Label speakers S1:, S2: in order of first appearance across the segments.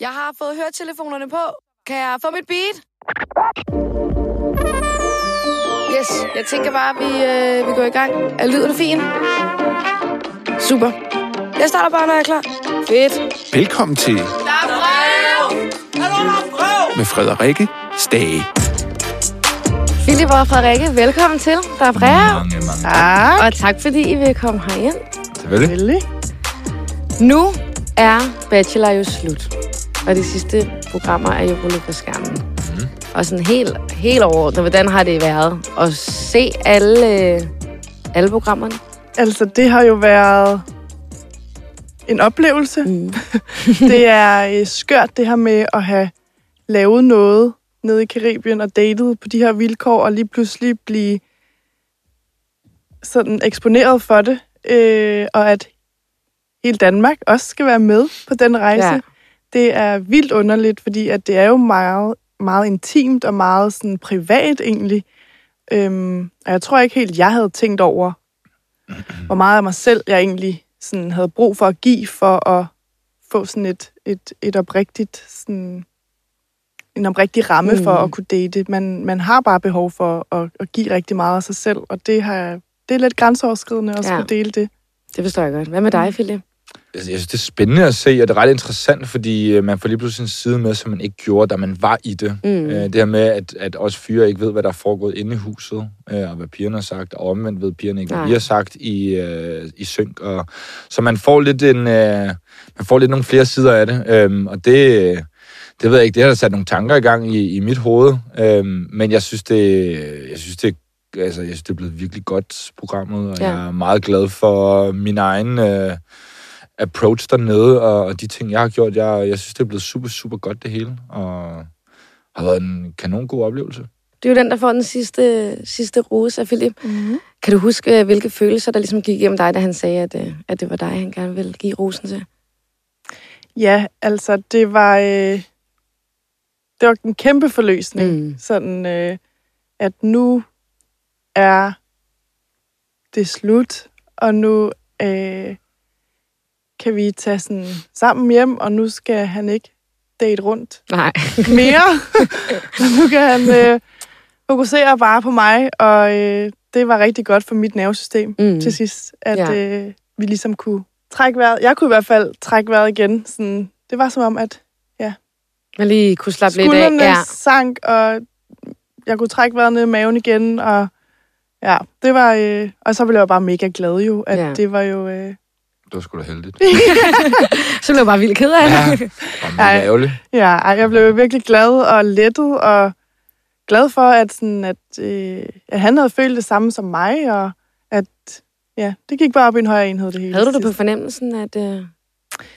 S1: Jeg har fået høretelefonerne på. Kan jeg få mit beat? Yes, jeg tænker bare, at vi, øh, vi går i gang. Er lyden fin? Super. Jeg starter bare, når jeg er klar. Fedt.
S2: Velkommen til
S1: Der er brev!
S2: med Frederikke Stage.
S1: Philip og Frederikke, velkommen til. Der er brev.
S3: Mange, mange.
S1: Tak. Og tak, fordi I vil komme herind.
S3: Selvfølgelig.
S1: Nu er Bachelor jo slut. Og de sidste programmer er jo rullet på skærmen. Mm. Og sådan helt, helt overordnet, hvordan har det været at se alle, alle programmerne?
S4: Altså, det har jo været en oplevelse.
S1: Mm.
S4: det er øh, skørt, det her med at have lavet noget nede i Karibien og datet på de her vilkår, og lige pludselig blive sådan eksponeret for det. Øh, og at hele Danmark også skal være med på den rejse.
S1: Ja.
S4: Det er vildt underligt, fordi at det er jo meget, meget intimt og meget sådan privat egentlig. Øhm, og jeg tror ikke helt, jeg havde tænkt over, hvor meget af mig selv jeg egentlig sådan havde brug for at give, for at få sådan et, et, et oprigtigt, sådan, en oprigtig ramme mm. for
S1: Mm.
S4: at kunne date. Man, man har bare behov for at, at give rigtig meget af sig selv, og det, har, det er lidt grænseoverskridende også
S1: Ja.
S4: at kunne dele det.
S1: Det forstår jeg godt. Hvad med dig, Philip?
S3: Altså, Jeg synes, det er spændende at se, og det er ret interessant, fordi øh, man får lige pludselig en side med, som man ikke gjorde, da man var i det.
S1: Mm.
S3: Øh, Det her med, at, at os fyre ikke ved, hvad der er foregået inde i huset, øh, og hvad pigerne har sagt, og omvendt ved pigerne ikke, hvad vi har sagt i, i synk. Og, så man får lidt en, man får lidt nogle flere sider af det, øhm, og det, det ved jeg ikke, det har sat nogle tanker i gang i, i mit hoved, øhm, men jeg synes, det, jeg synes, det Altså, jeg synes, det er blevet virkelig godt programmet, og
S1: ja.
S3: jeg er meget glad for min egen øh, approach dernede, og, og de ting, jeg har gjort. Jeg, jeg synes, det er blevet super, super godt, det hele, og har været en kanon god oplevelse.
S1: Du er jo den, der får den sidste, sidste rose af Philip.
S4: Mm-hmm.
S1: Kan du huske, øh, hvilke følelser, der ligesom gik igennem dig, da han sagde, at, øh, at det var dig, han gerne ville give rosen til?
S4: Ja, altså det var øh, det var en kæmpe forløsning.
S1: Mm.
S4: Sådan øh, at nu er det slut, og nu øh, kan vi tage sådan sammen hjem, og nu skal han ikke date rundt
S1: Nej.
S4: mere. nu kan han øh, fokusere bare på mig, og øh, det var rigtig godt for mit nervesystem
S1: Mm.
S4: til sidst, at
S1: Ja.
S4: ja. øh, vi ligesom kunne trække vejret. Jeg kunne i hvert fald trække vejret igen. Sådan, det var som om, at
S1: Man lige kunne slappe lidt af. Ja.
S4: sank, og jeg kunne trække vejret ned i maven igen, og ja, det var... Øh, og så blev jeg bare mega glad jo, at
S1: Ja.
S4: ja. det var jo... Øh,
S3: Det var sgu da heldigt.
S1: Så blev jeg bare vildt ked af det.
S3: Ja, ærgerligt.
S4: ja, ej, jeg blev virkelig glad og lettet, og glad for, at, sådan, at, øh, at han havde følt det samme som mig, og at ja, det gik bare op i en højere enhed det hele.
S1: Havde du det på fornemmelsen, at, øh,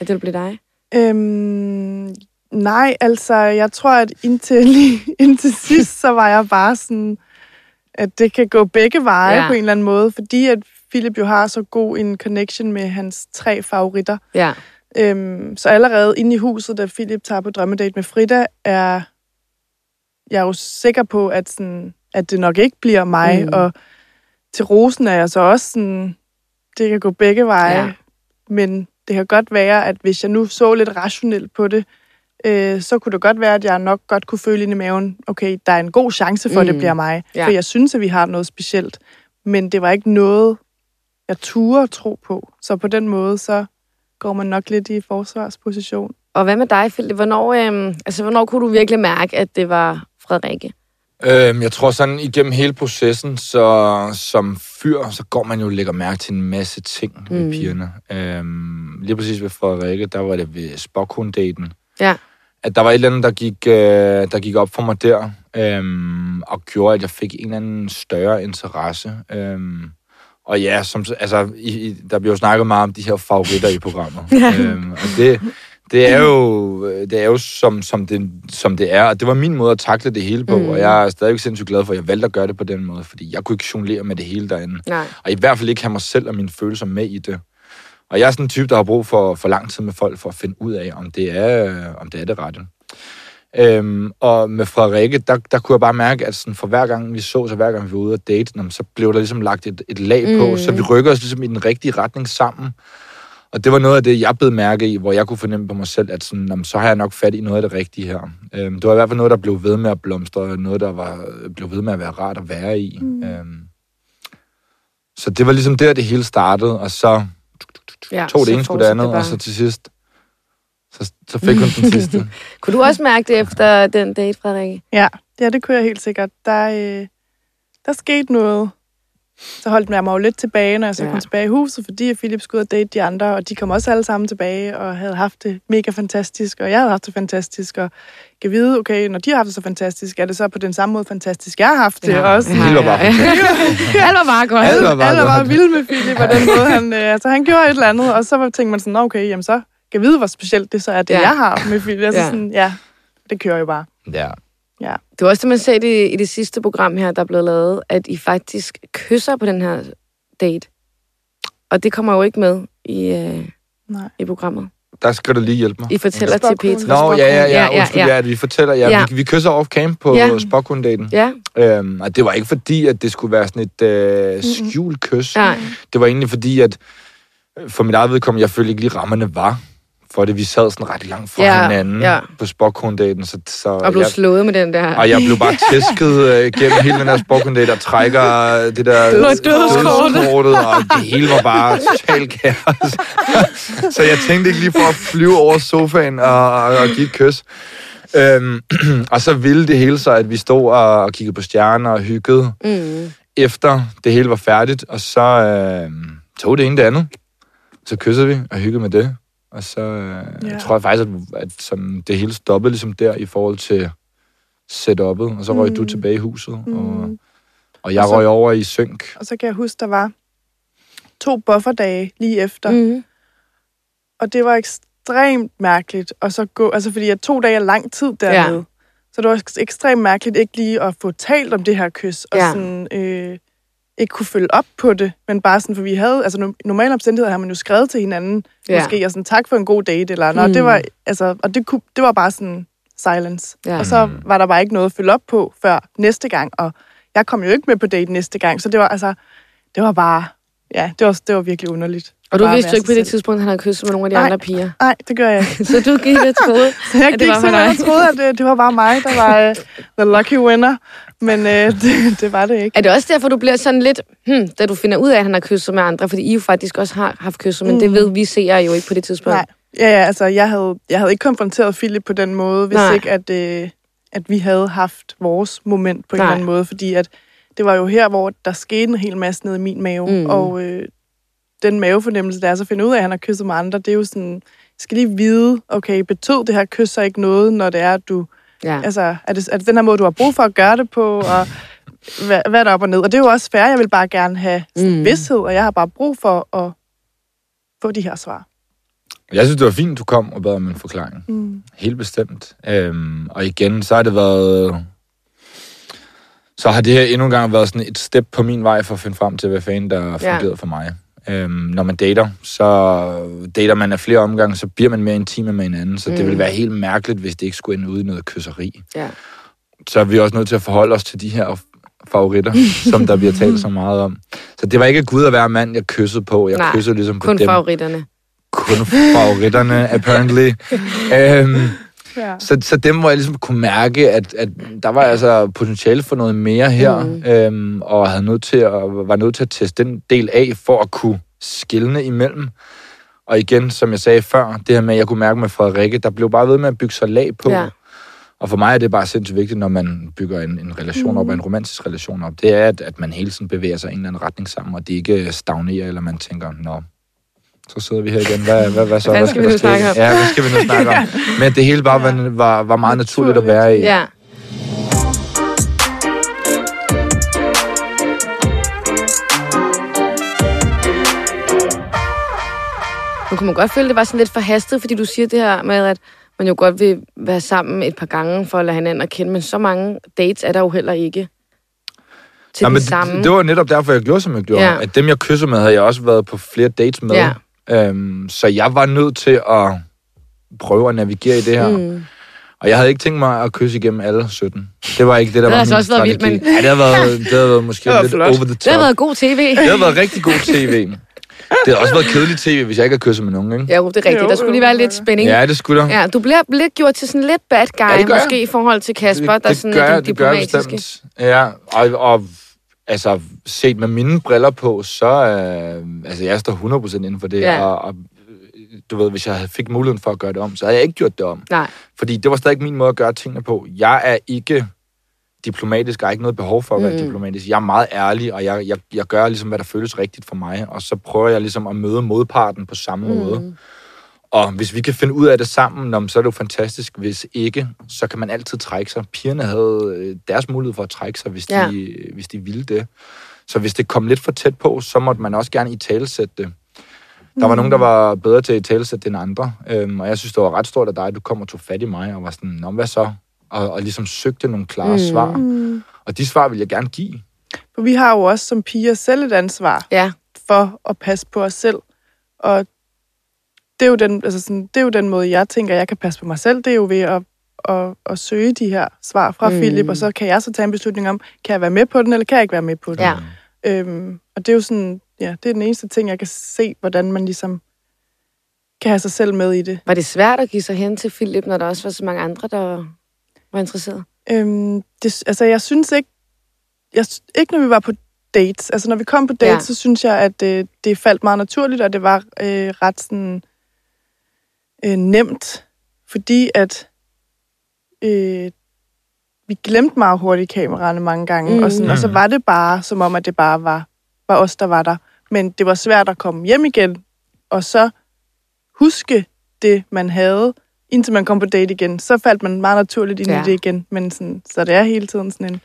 S1: at det ville blive dig?
S4: Øhm, nej, altså, jeg tror, at indtil, lige, indtil sidst, så var jeg bare sådan, at det kan gå begge veje
S1: ja.
S4: på en eller anden måde, fordi at Philip jo har så god en connection med hans tre favoritter.
S1: Ja.
S4: Øhm, så allerede inde i huset, da Philip tager på drømmedate med Frida, er jeg er jo sikker på, at, sådan, at det nok ikke bliver mig.
S1: Mm.
S4: Mm. Og til Rosen er jeg så også sådan, det kan gå begge veje.
S1: Ja.
S4: Men det kan godt være, at hvis jeg nu så lidt rationelt på det, øh, så kunne det godt være, at jeg nok godt kunne føle ind i maven, okay, der er en god chance for, mm. at
S1: Mm.
S4: det bliver mig.
S1: Ja.
S4: For jeg synes, at vi har noget specielt. Men det var ikke noget, jeg turde tro på. Så på den måde, så går man nok lidt i forsvarsposition.
S1: Og hvad med dig, Philip? Hvornår, øh, altså, hvornår kunne du virkelig mærke, at det var Frederikke?
S3: Øhm, jeg tror sådan, igennem hele processen, så som fyr, så går man jo og lægger mærke til en masse ting mm.
S1: Mm.
S3: med pigerne. Øhm, lige præcis ved Frederikke, der var det ved Spokhund-daten.
S1: Ja.
S3: At der var et eller andet, der gik, øh, der gik op for mig der, øhm, og gjorde, at jeg fik en eller anden større interesse. Øhm, og ja, som, altså, i, i, der bliver jo snakket meget om de her favoritter i programmet.
S1: Ja.
S3: øhm, og det, det er jo, det er jo som, som, det, som det er, og det var min måde at takle det hele på,
S1: Mm.
S3: og jeg er stadig sindssygt glad for, at jeg valgte at gøre det på den måde, fordi jeg kunne ikke jonglere med det hele derinde,
S1: Nej.
S3: og i hvert fald ikke have mig selv og mine følelser med i det. Og jeg er sådan en type, der har brug for, for lang tid med folk, for at finde ud af, om det er, om det, er det rette. Øhm, og med Frederikke, der, der kunne jeg bare mærke, at sådan for hver gang vi så, så hver gang vi var ude at date, så blev der ligesom lagt et, et lag på,
S1: Mm.
S3: så vi rykker os ligesom i den rigtige retning sammen. Og det var noget af det, jeg blev mærke i, hvor jeg kunne fornemme på mig selv, at sådan, jamen, så har jeg nok fat i noget af det rigtige her. Øhm, det var i hvert fald noget, der blev ved med at blomstre, noget, der var, blev ved med at være rart at være i. Mm. Øhm, så det var ligesom der, det hele startede, og så
S1: Ja,
S3: tog det ene sgu det andet,
S1: bare.
S3: og så til sidst, så, så fik hun den sidste.
S1: Kunne du også mærke det efter den date, Frederik?
S4: Ja, ja, det kunne jeg helt sikkert. Der, øh, der skete noget. Så holdt jeg mig jo lidt tilbage, når jeg så
S1: Ja.
S4: ja. kom tilbage i huset, fordi Philip skulle ud og date de andre, og de kom også alle sammen tilbage og havde haft det mega fantastisk, og jeg havde haft det fantastisk, og kan vide, okay, når de har haft det så fantastisk, er det så på den samme måde fantastisk, jeg har haft det
S1: Ja.
S4: også.
S3: Hele var bare
S1: Alt var bare godt.
S3: Alt var bare
S4: Alle var
S3: godt.
S4: vilde med Philip, og den måde, han, øh, altså, han gjorde et eller andet, og så var- tænkte man sådan, "Nå, okay, jamen så kan vide, hvor specielt det så er, det
S1: Ja.
S4: ja. jeg har med Philip. Altså,
S1: Ja.
S4: ja. Sådan, ja, det kører jo bare.
S3: Ja.
S4: Ja.
S1: Det var også det, man sagde det, i det sidste program her, der er blevet lavet, at I faktisk kysser på den her date. Og det kommer jo ikke med i, øh,
S4: Nej.
S1: i programmet.
S3: Der skal du lige hjælpe mig.
S1: I fortæller til. Petra.
S3: Nå, ja, ja, ja, undskyld, ja,
S1: ja.
S3: ja. vi fortæller, ja,
S1: Ja.
S3: ja. Vi, vi kysser off-camp på
S1: Ja.
S3: ja. Spockhunden-daten.
S1: Ja,
S3: Øhm, og det var ikke fordi, at det skulle være sådan et øh, skjult kys.
S1: nej.
S3: Det var egentlig fordi, at for mit eget vedkommende, jeg følte ikke lige rammerne var for det. Vi sad sådan ret langt fra
S1: Ja,
S3: hinanden
S1: ja.
S3: på Spockhunden-daten. Så, så
S1: Og blev
S3: jeg,
S1: slået med den der...
S3: og jeg blev bare tæsket øh, gennem hele den der Spockhunden-date og trækker det der
S1: Døds- dødskortet.
S3: dødskortet, og det hele var bare totalt kaos. så jeg tænkte ikke lige for at flyve over sofaen og, og, og give et kys. Øhm, og så ville det hele så, at vi stod og, og kiggede på stjerner og hyggede,
S1: Mm.
S3: efter det hele var færdigt. Og så øh, tog det ene det andet. Så kyssede vi og hyggede med det. Og så øh,
S4: Ja.
S3: jeg tror jeg faktisk, at, at sådan, det hele stoppede ligesom der i forhold til setup'et. Og så røg mm. du tilbage i huset, mm. og, og jeg
S4: Og så-
S3: røg over i synk.
S4: Og så kan jeg huske, der var to bufferdage lige efter, mm. Og det var ekstremt mærkeligt at så gå, altså fordi at to dage er lang tid dernede.
S1: Ja.
S4: Så det var ek- ekstremt mærkeligt ikke lige at få talt om det her kys, og
S1: Ja.
S4: sådan, øh, ikke kunne følge op på det, men bare sådan, for vi havde, altså no- normale omstændigheder har man jo skrevet til hinanden,
S1: Ja.
S4: ja. måske, og sådan, tak for en god date, eller nå,
S1: Mm.
S4: mm. det var, altså, og det, kunne, det var bare sådan silence.
S1: Ja.
S4: Og så var der bare ikke noget at følge op på før næste gang, og jeg kom jo ikke med på date næste gang, så det var altså, det var bare, ja, det var, det var virkelig underligt.
S1: Og du vidste jo ikke på det tidspunkt, at han havde kysset med nogle af de
S4: Nej.
S1: andre piger.
S4: Nej, det gør jeg ikke.
S1: Så du gik lidt troede.
S4: Så jeg
S1: Ja, det var for dig.
S4: og troede, at det, det var bare mig, der var uh, the lucky winner. Men uh, det, det var det ikke.
S1: Er det også derfor, du bliver sådan lidt, hmm, da du finder ud af, at han har kysset med andre? Fordi I jo faktisk også har haft kysset, men mm. det ved vi ser jo ikke på det tidspunkt.
S4: Nej. Ja, ja, altså, jeg havde, jeg havde ikke konfronteret Philip på den måde, hvis
S1: Nej.
S4: Ikke, at, øh, at vi havde haft vores moment på en
S1: Nej.
S4: eller anden måde. Fordi at det var jo her, hvor der skete en hel masse nede i min mave.
S1: Mm.
S4: Og øh, den mavefornemmelse, der er så at finde ud af, at han har kysset med andre, det er jo sådan, jeg skal lige vide, okay, betød det her kys så ikke noget, når det er, at du
S1: Ja.
S4: Altså, er det, er det den her måde, du har brug for at gøre det på, og hvad, hvad er der op og ned? Og det er jo også fair, jeg vil bare gerne have sådan
S1: Mm.
S4: mm. vidshed, og jeg har bare brug for at få de her svar.
S3: Jeg synes, det var fint, du kom og bad om en forklaring.
S4: Mm.
S3: Helt bestemt. Øhm, og igen, så har det været... Så har det her endnu en gang været sådan et step på min vej for at finde frem til, hvad fanden der har
S1: Ja.
S3: for mig. Øhm, når man dater, så dater man af flere omgange, så bliver man mere intime med hinanden, så mm. det ville være helt mærkeligt, hvis det ikke skulle ende ud i noget kysseri.
S1: Ja.
S3: Så er vi også nødt til at forholde os til de her favoritter, som der bliver talt så meget om. Så det var ikke Gud at være mand, jeg kyssede på. Jeg
S1: Nej,
S3: kyssede ligesom på
S1: Kun
S3: dem.
S1: favoritterne.
S3: Kun favoritterne, apparently. øhm,
S4: Ja.
S3: så, så dem, hvor jeg ligesom kunne mærke, at, at der var altså potentiale for noget mere her,
S1: Mm.
S3: øhm, og havde nødt til at, var nødt til at teste den del af, for at kunne skille imellem. Og igen, som jeg sagde før, det her med, at jeg kunne mærke med Frederikke, der blev bare ved med at bygge sig lag på.
S1: Ja.
S3: Og for mig er det bare sindssygt vigtigt, når man bygger en, en relation
S1: Mm.
S3: op, en romantisk relation op, det er, at, at man hele tiden bevæger sig i en eller anden retning sammen, og det ikke stagnerer, eller man tænker, nå, så sidder vi her igen. Hvad, hvad, hvad så?
S1: Hvad
S3: Hvad
S1: skal vi nu snakke om?
S3: Ja, hvad skal vi nu snakke om? Men det hele bare var, var, var meget naturligt at være i.
S1: Ja. Nu kunne man godt føle, at det var sådan lidt forhastet, fordi du siger det her med, at man jo godt vil være sammen et par gange for at lade hinanden at kende, men så mange dates er der jo heller ikke til den
S3: men
S1: samme.
S3: det, det var netop derfor, jeg gjorde, som jeg gjorde.
S1: Ja.
S3: Ja. At dem, jeg kysser med, havde jeg også været på flere dates med.
S1: Ja.
S3: Øhm, så jeg var nødt til at prøve at navigere i det her. Mm. Og jeg havde ikke tænkt mig at kysse igennem alle 17. Det var ikke det, der
S1: Det
S3: var min
S1: altså også været vildt, men-
S3: Ja, det havde været, det havde været måske
S4: Det var
S3: lidt
S4: flot.
S3: over the top.
S1: Det har været god tv.
S3: Det havde været rigtig god tv. Det har også været kedeligt tv, hvis jeg ikke har kysset med nogen, ikke?
S1: Jo, det er rigtigt.
S4: Jo,
S1: Der skulle lige være lidt spænding.
S3: Ja, det skulle der.
S1: Ja, du bliver lidt gjort til sådan lidt bad guy,
S3: Ja, det jeg.
S1: måske i forhold til Kasper, der sådan
S3: gør,
S1: er den
S3: det gør jeg
S1: diplomatiske.
S3: bestemt. Ja, og, og altså, set med mine briller på, så øh, altså, jeg står 100% inden for det.
S1: Ja.
S3: Og, og, du ved, hvis jeg havde fik muligheden for at gøre det om, så havde jeg ikke gjort det om.
S1: Nej.
S3: Fordi det var stadig min måde at gøre tingene på. Jeg er ikke diplomatisk, jeg har ikke noget behov for at være
S1: Mm.
S3: diplomatisk. Jeg er meget ærlig, og jeg, jeg, jeg gør ligesom, hvad der føles rigtigt for mig. Og så prøver jeg ligesom at møde modparten på samme mm. måde. Og hvis vi kan finde ud af det sammen, så er det jo fantastisk. Hvis ikke, så kan man altid trække sig. Pigerne havde øh, deres mulighed for at trække sig, hvis,
S1: Ja.
S3: de, hvis de ville det. Så hvis det kom lidt for tæt på, så måtte man også gerne i talesætte det. Der var nogen, der var bedre til at talesætte end andre. Øhm, og jeg synes, det var ret stort af dig, at du kom og tog fat i mig og var sådan, Nå, hvad så? Og, og ligesom søgte nogle klare mm. svar.
S4: Mm.
S3: Og de svar vil jeg gerne give.
S4: For vi har jo også som piger selv et ansvar
S1: Ja,
S4: for at passe på os selv. Og det er jo den, altså sådan, det er jo den måde, jeg tænker, jeg kan passe på mig selv. Det er jo ved at, at, at søge de her svar fra
S1: Mm.
S4: Philip, og så kan jeg så tage en beslutning om, kan jeg være med på den, eller kan jeg ikke være med på den?
S1: ja.
S4: Øhm, og det er jo sådan, ja, det er den eneste ting, jeg kan se, hvordan man ligesom kan have sig selv med i det.
S1: Var det svært at give sig hen til Philip, når der også var så mange andre, der var interesseret?
S4: Øhm, det, altså, jeg synes ikke, jeg, ikke når vi var på dates. Altså, når vi kom på dates,
S1: Ja.
S4: ja. så synes jeg, at øh, det faldt meget naturligt, og det var øh, ret sådan øh, nemt, fordi at øh, vi glemte meget hurtigt kameraerne mange gange,
S1: Mm.
S4: og, sådan, og så
S3: Mm.
S4: var det bare, som om, at det bare var, var os, der var der. Men det var svært at komme hjem igen, og så huske det, man havde, indtil man kom på date igen. Så faldt man meget naturligt ind
S1: ja.
S4: i det igen. Men sådan, så det er hele tiden sådan en...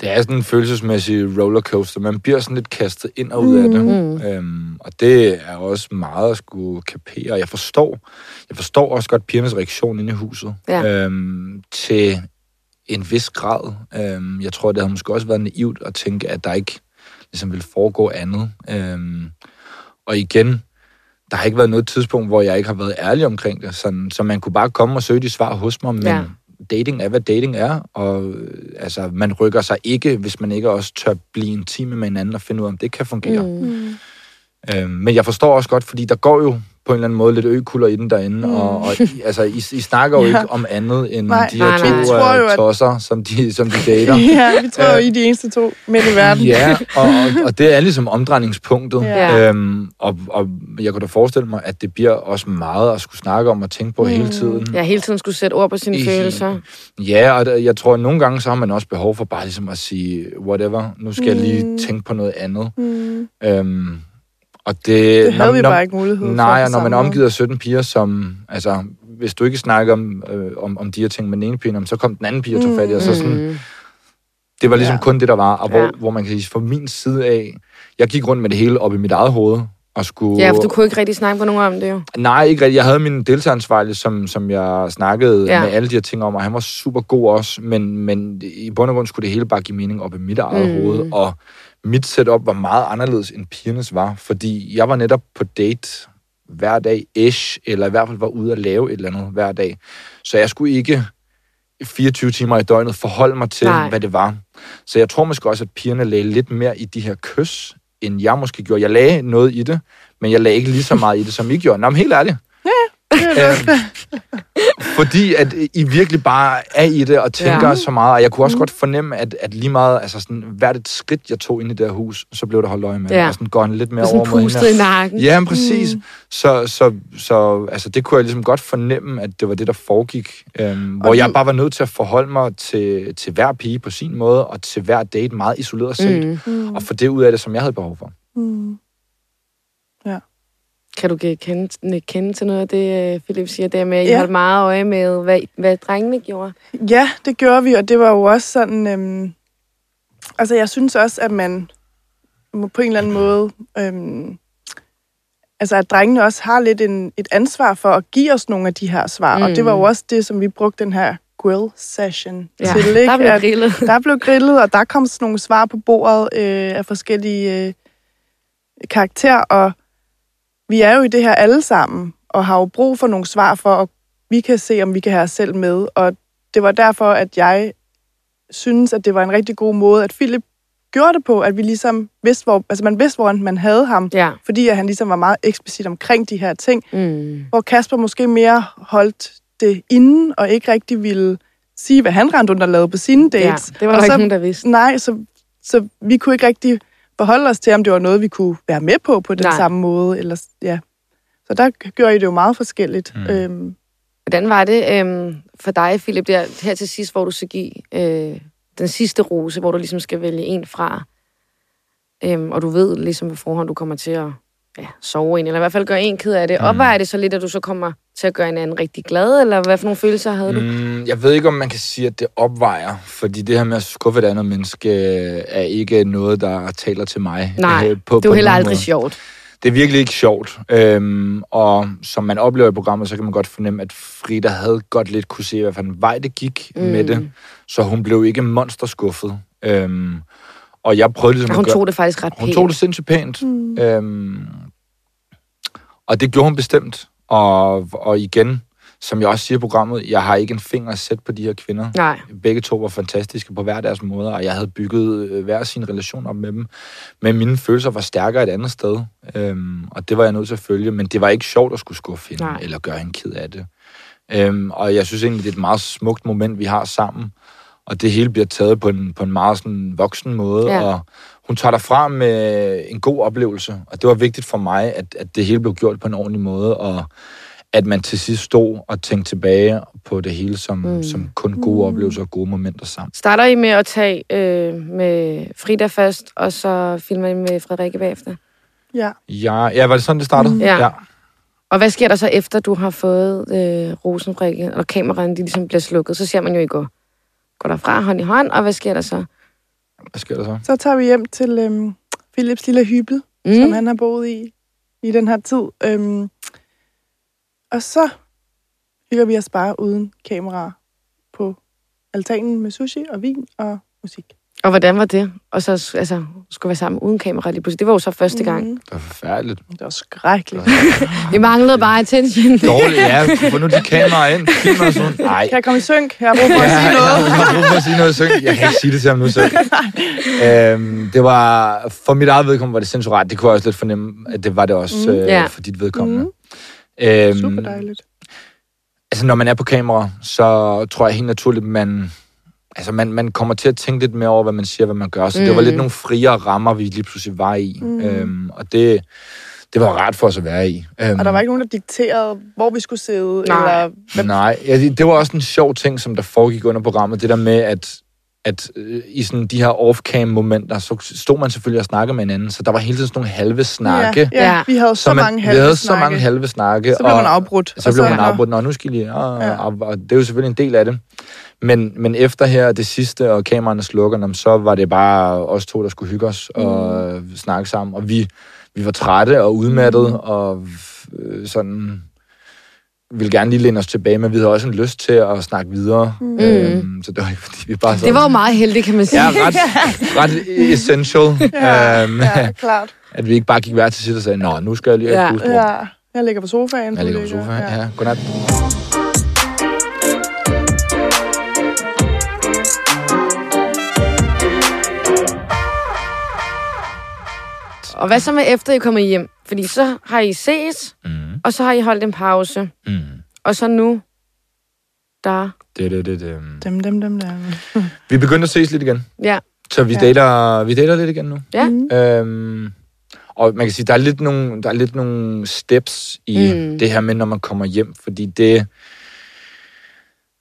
S3: Det er sådan en følelsesmæssig rollercoaster. Man bliver sådan lidt kastet ind og ud af det.
S1: Mm.
S3: Øhm, og det er også meget at skulle kapere. Jeg forstår, jeg forstår også godt pigernes reaktion inde i huset.
S1: Ja.
S3: Øhm, til en vis grad. Øhm, jeg tror, det havde måske også været naivt at tænke, at der ikke ligesom ville foregå andet. Øhm, og igen, der har ikke været noget tidspunkt, hvor jeg ikke har været ærlig omkring det. Sådan, så man kunne bare komme og søge de svar hos mig, men
S1: Ja.
S3: Dating er, hvad dating er. Og øh, altså, man rykker sig ikke, hvis man ikke også tør blive intime med hinanden og finde ud af, om det kan fungere. Mm.
S4: Mm.
S3: Øhm, men jeg forstår også godt, fordi der går jo på en eller anden måde lidt økulder i den derinde, mm. og, og I, altså, I, I snakker jo
S4: Ja.
S3: ikke om andet end
S4: Nej.
S3: de her
S1: Nej,
S3: to
S1: nej.
S4: Vi tror jo,
S3: øh,
S4: at-
S3: tosser, som de, som de dater.
S4: Ja, vi tror jo, I er de eneste to mænd i verden.
S3: Ja, og, og, og det er ligesom omdrejningspunktet.
S1: Ja.
S3: Øhm, og, og jeg kunne da forestille mig, at det bliver også meget at skulle snakke om og tænke på mm. hele tiden.
S1: Jeg hele tiden skulle sætte ord på sine
S3: I-
S1: følelser.
S3: Ja, og jeg tror, at nogle gange så har man også behov for bare ligesom at sige, whatever, nu skal mm. jeg lige
S4: Mm.
S3: tænke på noget andet.
S4: Mm.
S3: Øhm, og det,
S4: Det havde
S3: når,
S4: vi
S3: når,
S4: bare ikke mulighed for.
S3: Nej, og når man er af 17 piger, som, altså, hvis du ikke snakker om, øh, om, om de her ting med den ene pige, så kom den anden pige og tog fat i, og så sådan,
S1: Mm.
S3: det var ligesom
S4: Ja.
S3: kun det, der var, og hvor,
S1: Ja.
S3: hvor man kan sige, fra min side af, jeg gik rundt med det hele op i mit eget hoved, og skulle...
S1: Ja, for du kunne ikke rigtig snakke med nogen om det jo.
S3: Nej, ikke rigtigt. Jeg havde min deltageransvarlige, som, som jeg snakkede
S1: Ja.
S3: med alle de her ting om, og han var super god også, men, men i bund og grund skulle det hele bare give mening op i mit eget
S1: mm.
S3: hoved, og mit setup var meget anderledes end pigernes var, fordi jeg var netop på date hver dag ish, eller i hvert fald var ude at lave et eller andet hver dag. Så jeg skulle ikke 24 timer i døgnet forholde mig til,
S1: Nej.
S3: Hvad det var. Så jeg tror måske også, at pigerne lagde lidt mere i de her kys, end jeg måske gjorde. Jeg lagde noget i det, men jeg lagde ikke lige så meget i det, som I gjorde. Nå, men helt ærligt. Øhm, fordi at I virkelig bare er i det og tænker
S1: Ja.
S3: ja. så meget. Og jeg kunne også godt fornemme, at, at lige meget, altså sådan, hvert et skridt, jeg tog ind i det her hus, så blev der holdt øje med.
S1: Ja.
S3: Og sådan går han lidt mere
S1: Og sådan
S3: over mod hende
S1: i nakken.
S3: Ja, men præcis. Mm. Så, så, så altså, det kunne jeg ligesom godt fornemme, at det var det, der foregik. Øhm, hvor
S4: du-
S3: jeg bare var nødt til at forholde mig til, til hver pige på sin måde, og til hver date meget isoleret set. Mm.
S1: Mm.
S4: Mm.
S3: Og få det ud af det, som jeg havde behov for.
S4: Mm.
S1: Kan du kende, kende til noget af det, øh, Philip siger, der med, at I
S4: Ja.
S1: holdt meget øje med, hvad, hvad drengene gjorde?
S4: Ja, det gjorde vi, og det var jo også sådan... Øhm, altså, jeg synes også, at man må på en eller anden måde... Øhm, altså, at drengene også har lidt en, et ansvar for at give os nogle af de her svar. Mm. Og det var jo også det, som vi brugte den her grill-session
S1: Ja,
S4: til. Ikke?
S1: der blev
S4: At-
S1: grillet.
S4: Der blev grillet, og der kom sådan nogle svar på bordet øh, af forskellige øh, karakterer, og vi er jo i det her alle sammen, og har jo brug for nogle svar for, at vi kan se, om vi kan have os selv med. Og det var derfor, at jeg synes, at det var en rigtig god måde, at Philip gjorde det på, at vi ligesom vidste, hvor, altså man vidste, hvor man havde ham,
S1: Ja.
S4: fordi at han ligesom var meget eksplicit omkring de her ting,
S1: Mm.
S4: hvor Kasper måske mere holdt det inden, og ikke rigtig ville sige, hvad han rendte rundt og lavede på sine
S1: ja.
S4: dates.
S1: Det var
S4: og
S1: der
S4: så,
S1: ikke nogen, der vidste.
S4: Nej, så, så vi kunne ikke rigtig forholde os til, om det var noget, vi kunne være med på på den
S1: Nej.
S4: Samme måde. Eller, ja. Så der gjorde I det jo meget forskelligt.
S3: Mm.
S4: Mm. Øhm,
S1: Hvordan var det øhm, for dig, Philip, der her til sidst, hvor du skal give øh, den sidste rose, hvor du ligesom skal vælge en fra, øhm, og du ved ligesom på forhånd, du kommer til at ja, sove en, eller i hvert fald gøre en ked af det.
S3: Mm.
S1: Opvejer det så lidt, at du så kommer til at gøre en anden rigtig glad, eller hvad for nogle følelser havde du?
S3: Mm, jeg ved ikke, om man kan sige, at det opvejer, fordi det her med at skuffe et andet menneske øh, er ikke noget, der taler til mig.
S1: Nej,
S3: øh, på,
S1: Det er jo heller aldrig
S3: måde.
S1: sjovt.
S3: Det er virkelig ikke sjovt. Øhm, og som man oplever i programmet, så kan man godt fornemme, at Frida havde godt lidt kunne se, hvad for en vej det gik mm. med det. Så hun blev ikke monsterskuffet. Øhm, og jeg prøvede ligesom
S1: Og hun
S3: at gøre...
S1: tog det faktisk ret
S3: Hun
S1: pænt.
S3: tog det sindssygt pænt. Mm. Øhm, og det gjorde hun bestemt. Og, og igen, som jeg også siger i programmet, jeg har ikke en finger at sætte på de her kvinder.
S1: Nej.
S3: Begge to var fantastiske på hver deres måde, og jeg havde bygget øh, hver sin relation op med dem. Men mine følelser var stærkere et andet sted, øhm, og det var jeg nødt til at følge. Men det var ikke sjovt at skulle skuffe hende,
S1: Nej.
S3: eller gøre hende ked af det. Øhm, og jeg synes egentlig, det er et meget smukt moment, vi har sammen. Og det hele bliver taget på en, på en meget sådan voksen måde,
S1: Ja.
S3: og hun tager derfra med en god oplevelse. Og det var vigtigt for mig, at, at det hele blev gjort på en ordentlig måde, og at man til sidst stod og tænkte tilbage på det hele som, mm. som kun gode oplevelser og gode momenter sammen.
S1: Starter I med at tage øh, med Frida først, og så filmer I med Frederikke bagefter?
S4: ja.
S3: Ja, ja, var det sådan, det startede?
S1: Ja.
S3: ja.
S1: Og hvad sker der så efter, du har fået øh, rosenbrikke, og kameraerne de ligesom bliver slukket? Så ser man jo, I går, går derfra hånd i hånd, og hvad sker der så?
S3: Hvad sker der så?
S4: Så tager vi hjem til øhm, Philips lille hybel, mm. som han har boet i i den her tid. Øhm, og så hygger vi os bare uden kamera på altanen med sushi og vin og musik.
S1: Og hvordan var det? Og så altså, skulle være sammen uden kamera lige pludselig. Det var jo så første gang.
S4: Mm.
S3: Det var forfærdeligt.
S4: Det var skrækkeligt.
S1: Vi manglede bare attention.
S3: Dårligt, ja. Få nu de kameraer ind. Film og sådan. Nej.
S4: Kan jeg komme i synk? Jeg har brug for at sige noget.
S3: Jeg har brug for at sige noget synk. Jeg kan ikke sige det til ham nu selv. øhm, det var, for mit eget vedkommende var det censurat. Det kunne jeg også lidt fornemme, at det var det også
S4: Mm.
S3: øh, for dit vedkommende.
S4: Mm.
S3: Øhm,
S4: Super dejligt.
S3: Altså, når man er på kamera, så tror jeg helt naturligt, man... Altså, man, man kommer til at tænke lidt mere over, hvad man siger, hvad man gør. Så mm. det var
S1: Mm.
S3: lidt nogle friere rammer, vi lige pludselig var i.
S4: Mm.
S3: Øhm, og det, det var rart for os at være i. Øhm,
S4: Og der var ikke nogen, der dikterede, hvor vi skulle sidde.
S1: Nej.
S4: Eller, hvad,
S3: Nej, ja, det, det var også en sjov ting, som der foregik under programmet. Det der med, at, at øh, i sådan de her off-cam-momenter, så stod man selvfølgelig og snakkede med hinanden. Så der var hele tiden sådan nogle halve snakke.
S4: Ja, ja, vi havde så,
S3: man,
S4: mange
S3: vi
S4: halve
S3: havde så
S4: snakke.
S3: mange halve snakke.
S4: Så blev man afbrudt.
S3: Så
S4: og
S3: blev man afbrudt, Nå, nu skal I lige... Ah,
S4: Ja.
S3: og, og det er jo selvfølgelig en del af det. Men, men efter her, det sidste, og kameraerne slukker, så var det bare os to, der skulle hygge os og
S4: Mm.
S3: snakke sammen. Og vi, vi var trætte og udmattede, og øh, sådan ville gerne lige læne os tilbage, men vi havde også en lyst til at snakke videre. Mm. Øhm, så det var ikke, fordi vi bare
S1: Det var jo
S3: sådan,
S1: meget heldigt, kan man sige.
S3: ja, ret, ret essential,
S4: Ja,
S3: øhm,
S4: ja, klart.
S3: at vi ikke bare gik hver til sit og sagde, nå, nu skal jeg lige have
S1: Ja.
S3: et pusterum.
S4: Ja, jeg ligger på sofaen.
S3: Jeg ligger på sofaen. Ja. ja, godnat.
S1: Og hvad så med efter, I kommer hjem? Fordi så har I ses,
S3: Mm.
S1: Og så har I holdt en pause.
S3: Mm.
S1: Og så nu, der...
S3: Det, det, det, det.
S4: Dem, dem, dem, dem.
S3: Vi begyndte at ses lidt igen.
S1: Ja.
S3: Så vi,
S4: Ja.
S3: dater, vi dater lidt igen nu.
S1: Ja.
S4: Mm.
S3: Øhm, og man kan sige, der er lidt nogle, der er lidt nogle steps i
S1: Mm.
S3: mm. det her med, når man kommer hjem, fordi det,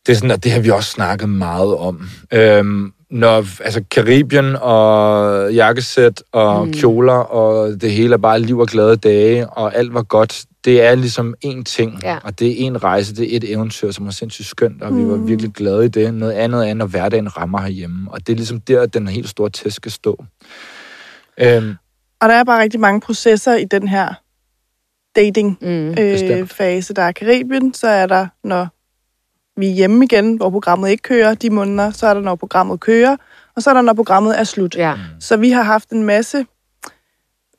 S3: det er sådan, at det har vi også snakket meget om. Øhm, når altså Karibien og jakkesæt og
S1: Mm.
S3: mm. kjoler og det hele er bare liv og glade dage, og alt var godt, det er ligesom én ting,
S1: Ja.
S3: og det er en rejse, det er et eventyr, som var sindssygt skønt, og mm. vi var
S4: Mm.
S3: virkelig glade i det. Noget andet er, når hverdagen rammer herhjemme, og det er ligesom der, at den helt store test skal stå. Øhm,
S4: Og der er bare rigtig mange processer i den her dating
S1: Mm.
S4: øh, fase. Der er Karibien, så er der, når vi er hjemme igen, hvor programmet ikke kører de måneder, så er der, når programmet kører, og så er der, når programmet er slut.
S1: Ja.
S4: Så vi har haft en masse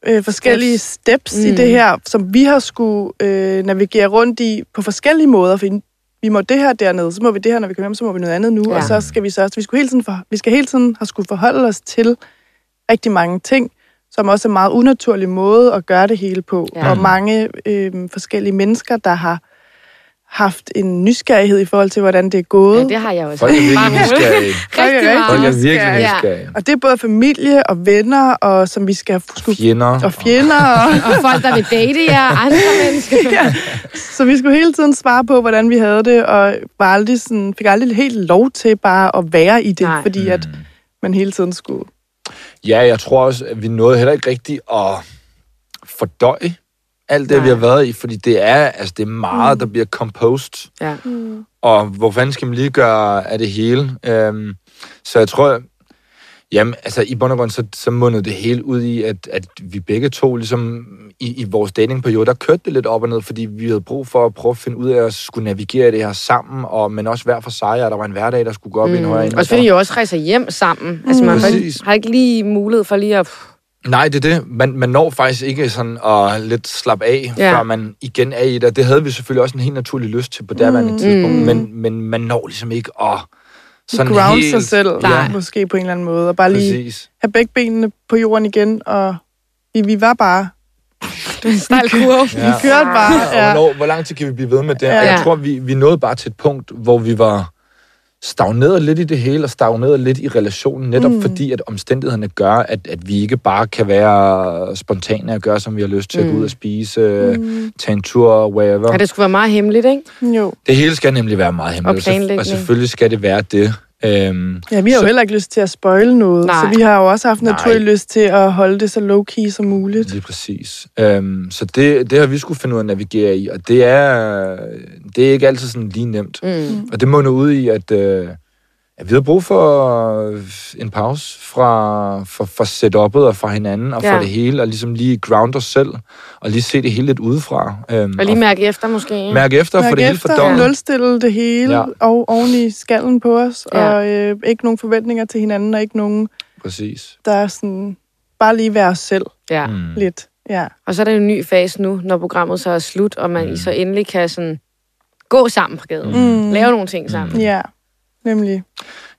S4: øh, forskellige steps, steps
S1: Mm.
S4: i det her, som vi har skulle øh, navigere rundt i på forskellige måder, for vi må det her dernede, så må vi det her, når vi kommer hjem, så må vi noget andet nu,
S1: Ja.
S4: og så skal vi så, så vi, skulle hele tiden for, vi skal hele tiden have skulle forholde os til rigtig mange ting, som også er en meget unaturlig måde at gøre det hele på.
S1: Ja.
S4: Og mange øh, forskellige mennesker, der har haft en nysgerrighed i forhold til, hvordan det er gået.
S1: Ja, det har jeg også.
S3: Folk er virkelig nysgerrige.
S4: Er
S1: Rigtig
S4: rigtig
S3: Folk er
S1: meget.
S3: virkelig
S4: nysgerrige.
S3: nysgerrige.
S4: Og det er både familie og venner, og som vi skal skulle,
S3: Fjender.
S4: og fjender. Og,
S1: Og folk, der vil date jer, andre mennesker.
S4: ja. Så vi skulle hele tiden svare på, hvordan vi havde det, og var aldrig sådan, fik aldrig helt lov til bare at være i det,
S1: Nej.
S4: Nej. fordi at man hele tiden skulle...
S3: Ja, jeg tror også, at vi nåede heller ikke rigtigt at fordøje alt det,
S1: Nej.
S3: vi har været i, fordi det er, altså, det er meget, der bliver composed,
S1: Ja.
S3: og hvor fanden skal man lige gøre af det hele? Øhm, så jeg tror, jamen, altså i bund og grund, så, så mundede det hele ud i, at, at vi begge to, ligesom i, i vores datingperiode, der kørte det lidt op og ned, fordi vi havde brug for at prøve at finde ud af at skulle navigere det her sammen, og, men også hver for sig, og der var en hverdag, der skulle gå op mm. i en højere ende.
S1: Også fordi I også rejser hjem sammen. Altså, man har,
S3: Præcis.
S1: har ikke lige mulighed for lige at...
S3: Nej, det er det. Man, man når faktisk ikke sådan at lidt slappe af,
S1: Ja.
S3: ja. før man igen er i det. Det havde vi selvfølgelig også en helt naturlig lyst til på derværende mm. tidspunkt, men, men man når ligesom ikke at sådan
S4: ground
S3: helt...
S4: sig selv, ja. måske på en eller anden måde, og bare lige
S3: Præcis.
S4: have begge benene på jorden igen, og vi, vi var bare...
S1: Stejl kurve.
S4: Vi kørte bare,
S3: Og
S4: ja.
S3: hvornår, hvor lang tid kan vi blive ved med det? Ja. Og
S1: Ja.
S3: jeg tror, vi, vi nåede bare til et punkt, hvor vi var stagneret lidt i det hele, og stagneret lidt i relationen, netop mm. fordi, at omstændighederne gør, at, at vi ikke bare kan være spontane og gøre, som vi har lyst til, mm. at gå ud og spise, mm. tage en tur, wherever.
S1: Ja, det skulle være meget hemmeligt, ikke?
S4: Jo.
S3: Det hele skal nemlig være meget hemmeligt,
S1: Og
S3: og selvfølgelig skal det være det. Øhm,
S4: Ja, vi har jo
S3: Så-
S4: heller ikke lyst til at spoile noget,
S1: Nej.
S4: så vi har jo også haft
S3: Nej.
S4: naturlig lyst til at holde det så low-key som muligt.
S3: Lige præcis. Øhm, så det, det har vi skulle finde ud af at navigere i, og det er, det er ikke altid sådan lige nemt.
S1: Mm.
S3: Og det munder ud i, at, øh, at vi har brug for en pause fra, fra, fra setup'et og fra hinanden og
S1: Ja.
S3: fra det hele, og ligesom lige ground os selv, og lige se det hele lidt udefra. Øhm,
S1: Og lige mærke efter, måske. ikke?
S3: mærke efter, for
S4: Mærke
S3: det hele
S4: efter,
S3: fordøjet.
S4: nulstille det hele,
S3: Ja.
S4: ja. og oven i skallen på os,
S1: Ja.
S4: ja. og øh, ikke nogen forventninger til hinanden, og ikke nogen,
S3: Præcis.
S4: der er sådan, bare lige være os selv
S1: Ja.
S3: Mm.
S4: lidt. Ja.
S1: Og så er der en ny fase nu, når programmet så er slut, og man
S3: Mm.
S1: I så endelig kan sådan gå sammen på gaden.
S4: Mm.
S1: Lave nogle ting sammen.
S4: Ja, nemlig.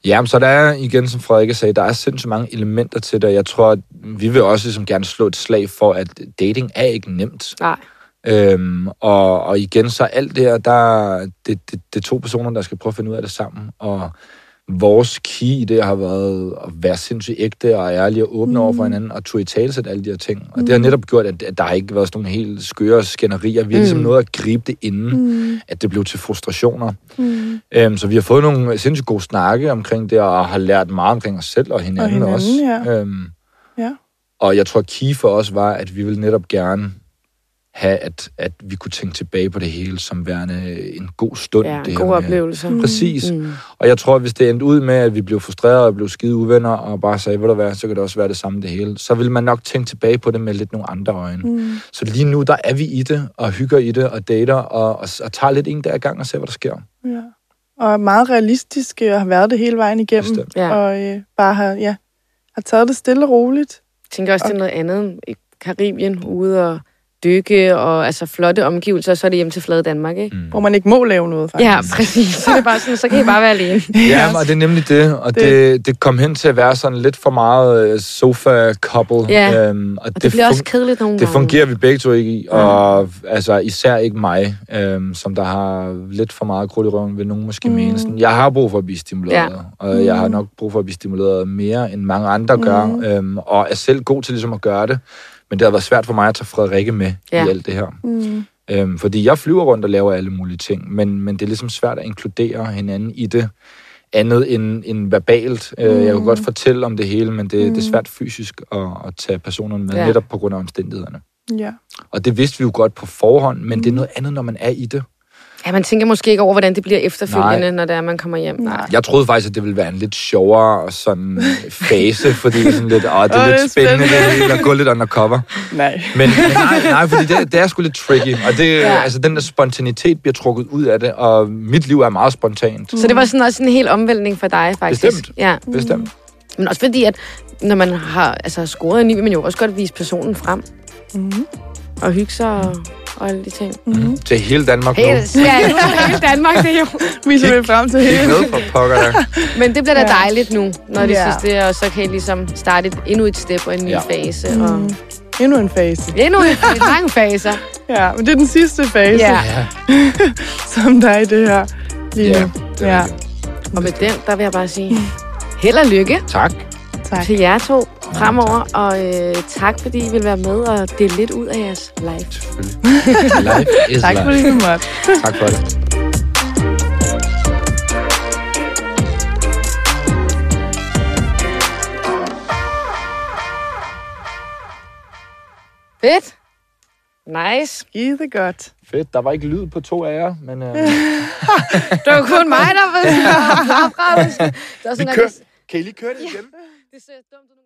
S3: Ja, så der er, igen som Frederik sagde, der er sindssygt mange elementer til det. Jeg tror, at vi vil også ligesom gerne slå et slag for, at dating er ikke nemt.
S1: Nej.
S3: Øhm, og, og igen, så alt det her, der, det, det, det er to personer, der skal prøve at finde ud af det sammen. Og vores key i det har været at være sindssygt ægte og ærlige og åbne mm. over for hinanden, og tog i talsæt alle de her ting. Og det har netop gjort, at, at der har ikke været sådan nogle helt skøre skænderier. Vi har ligesom
S1: Mm.
S3: nået at gribe det inden,
S4: Mm.
S3: at det blev til frustrationer.
S4: Mm.
S3: Øhm, så vi har fået nogle sindssygt gode snakke omkring det, og har lært meget omkring os selv og hinanden,
S4: hinanden,
S3: også.
S4: ja.
S3: Øhm,
S4: Ja.
S3: og jeg tror, key for os var, at vi ville netop gerne have, at, at vi kunne tænke tilbage på det hele som værende en god stund.
S1: Ja,
S3: det
S1: en
S3: her
S1: god
S3: med-
S1: oplevelse.
S3: Præcis.
S1: Mm.
S3: Og jeg tror, hvis det endte ud med, at vi blev frustreret og blev skide uvenner, og bare sagde, ved du hvad, så kan det også være det samme det hele, så vil man nok tænke tilbage på det med lidt nogle andre øjne.
S4: Mm.
S3: Så lige nu, der er vi i det, og hygger i det, og dater, og, og, og tager lidt en der i gang og ser, hvad der sker.
S4: Ja. Og er meget realistiske og har været det hele vejen igennem.
S3: Bestemt.
S1: Ja.
S4: Og øh, bare har, ja, har taget det stille og roligt.
S1: Jeg tænker også, det er noget andet i Karibien, ude og dykke, og altså flotte omgivelser, så er det hjem til flade Danmark, ikke?
S3: Mm.
S4: Hvor man ikke må lave noget, faktisk.
S1: Ja, præcis. Så er det bare sådan, så kan I bare være alene.
S3: Ja, og det er nemlig det, og det, det, det kom hen til at være sådan lidt for meget øh, sofa-couple.
S1: Ja,
S3: øhm, og,
S1: Og det, bliver
S3: fun-
S1: også kedeligt nogle
S3: Det
S1: gange.
S3: fungerer vi begge to ikke i, og altså især ikke mig, øhm, som der har lidt for meget krudt i røven, vil nogen måske mm. mene. Sådan, jeg har brug for at blive stimuleret,
S1: Ja.
S3: og jeg har nok brug for at blive stimuleret mere, end mange andre gør,
S4: Mm.
S3: øhm, og er selv god til ligesom at gøre det. Men det har været svært for mig at tage Frederikke med
S1: Ja.
S3: i alt det her.
S4: Mm.
S3: Øhm, fordi jeg flyver rundt og laver alle mulige ting, men, men det er ligesom svært at inkludere hinanden i det, andet end, end verbalt. Mm. Jeg kan godt fortælle om det hele, men det, mm. det er svært fysisk at, at tage personerne med,
S1: Ja.
S3: ja. netop på grund af omstændighederne.
S4: Ja.
S3: Og det vidste vi jo godt på forhånd, men mm. det er noget andet, når man er i det.
S1: Ja, man tænker måske ikke over, hvordan det bliver efterfølgende,
S3: Nej.
S1: når det er, man kommer hjem.
S4: Nej.
S3: Jeg troede faktisk, at det ville være en lidt sjovere sådan fase, fordi det er sådan lidt, åh, det er
S4: Åh,
S3: lidt
S4: det er
S3: spændende,
S4: spændende.
S3: det at gå lidt undercover.
S4: Nej.
S3: Men, men nej, nej, fordi det, det er sgu lidt tricky, og det,
S1: Ja.
S3: altså, den der spontanitet bliver trukket ud af det, og mit liv er meget spontant.
S1: Så det var sådan også en helt omvæltning for dig, faktisk.
S3: Bestemt.
S1: Ja.
S3: Bestemt.
S1: Men også fordi, at når man har altså, scoret en ny, vil man jo også godt vise personen frem.
S4: Mm.
S1: Og hygge sig og og alle de ting.
S4: Mm-hmm.
S3: Til hele Danmark nu.
S1: Helt, ja, nu er hele Danmark, det er jo.
S4: Vi ser frem til hele.
S3: med for pokker der.
S1: Men det bliver da
S4: Ja.
S1: dejligt nu, når det
S4: Ja.
S1: sidste er, og så kan I ligesom starte et, endnu et step og en ny
S3: Ja.
S1: fase. Og
S4: Mm. Endnu en fase.
S1: endnu et, et mange faser.
S4: Ja, men det er den sidste fase,
S1: Ja.
S4: Som der er i det her lige
S3: ja
S4: nu.
S3: det er
S4: Ja.
S1: Og med den, der vil jeg bare sige held og lykke
S3: Tak.
S4: Tak.
S1: til jer to fremover. Og øh, tak, fordi I vil være med og dele lidt ud af jeres life.
S3: Selvfølgelig. Life is
S4: Tak
S3: life.
S4: fordi du måtte.
S3: Tak for det.
S1: Fedt. Nice.
S4: Skide godt.
S3: Fedt. Der var ikke lyd på to af jer, men... Øh,
S1: Det var kun mig, der var Det var sådan,
S3: Vi kører.
S1: det,
S3: kan I lige køre det igen?
S1: det ser dumt ud.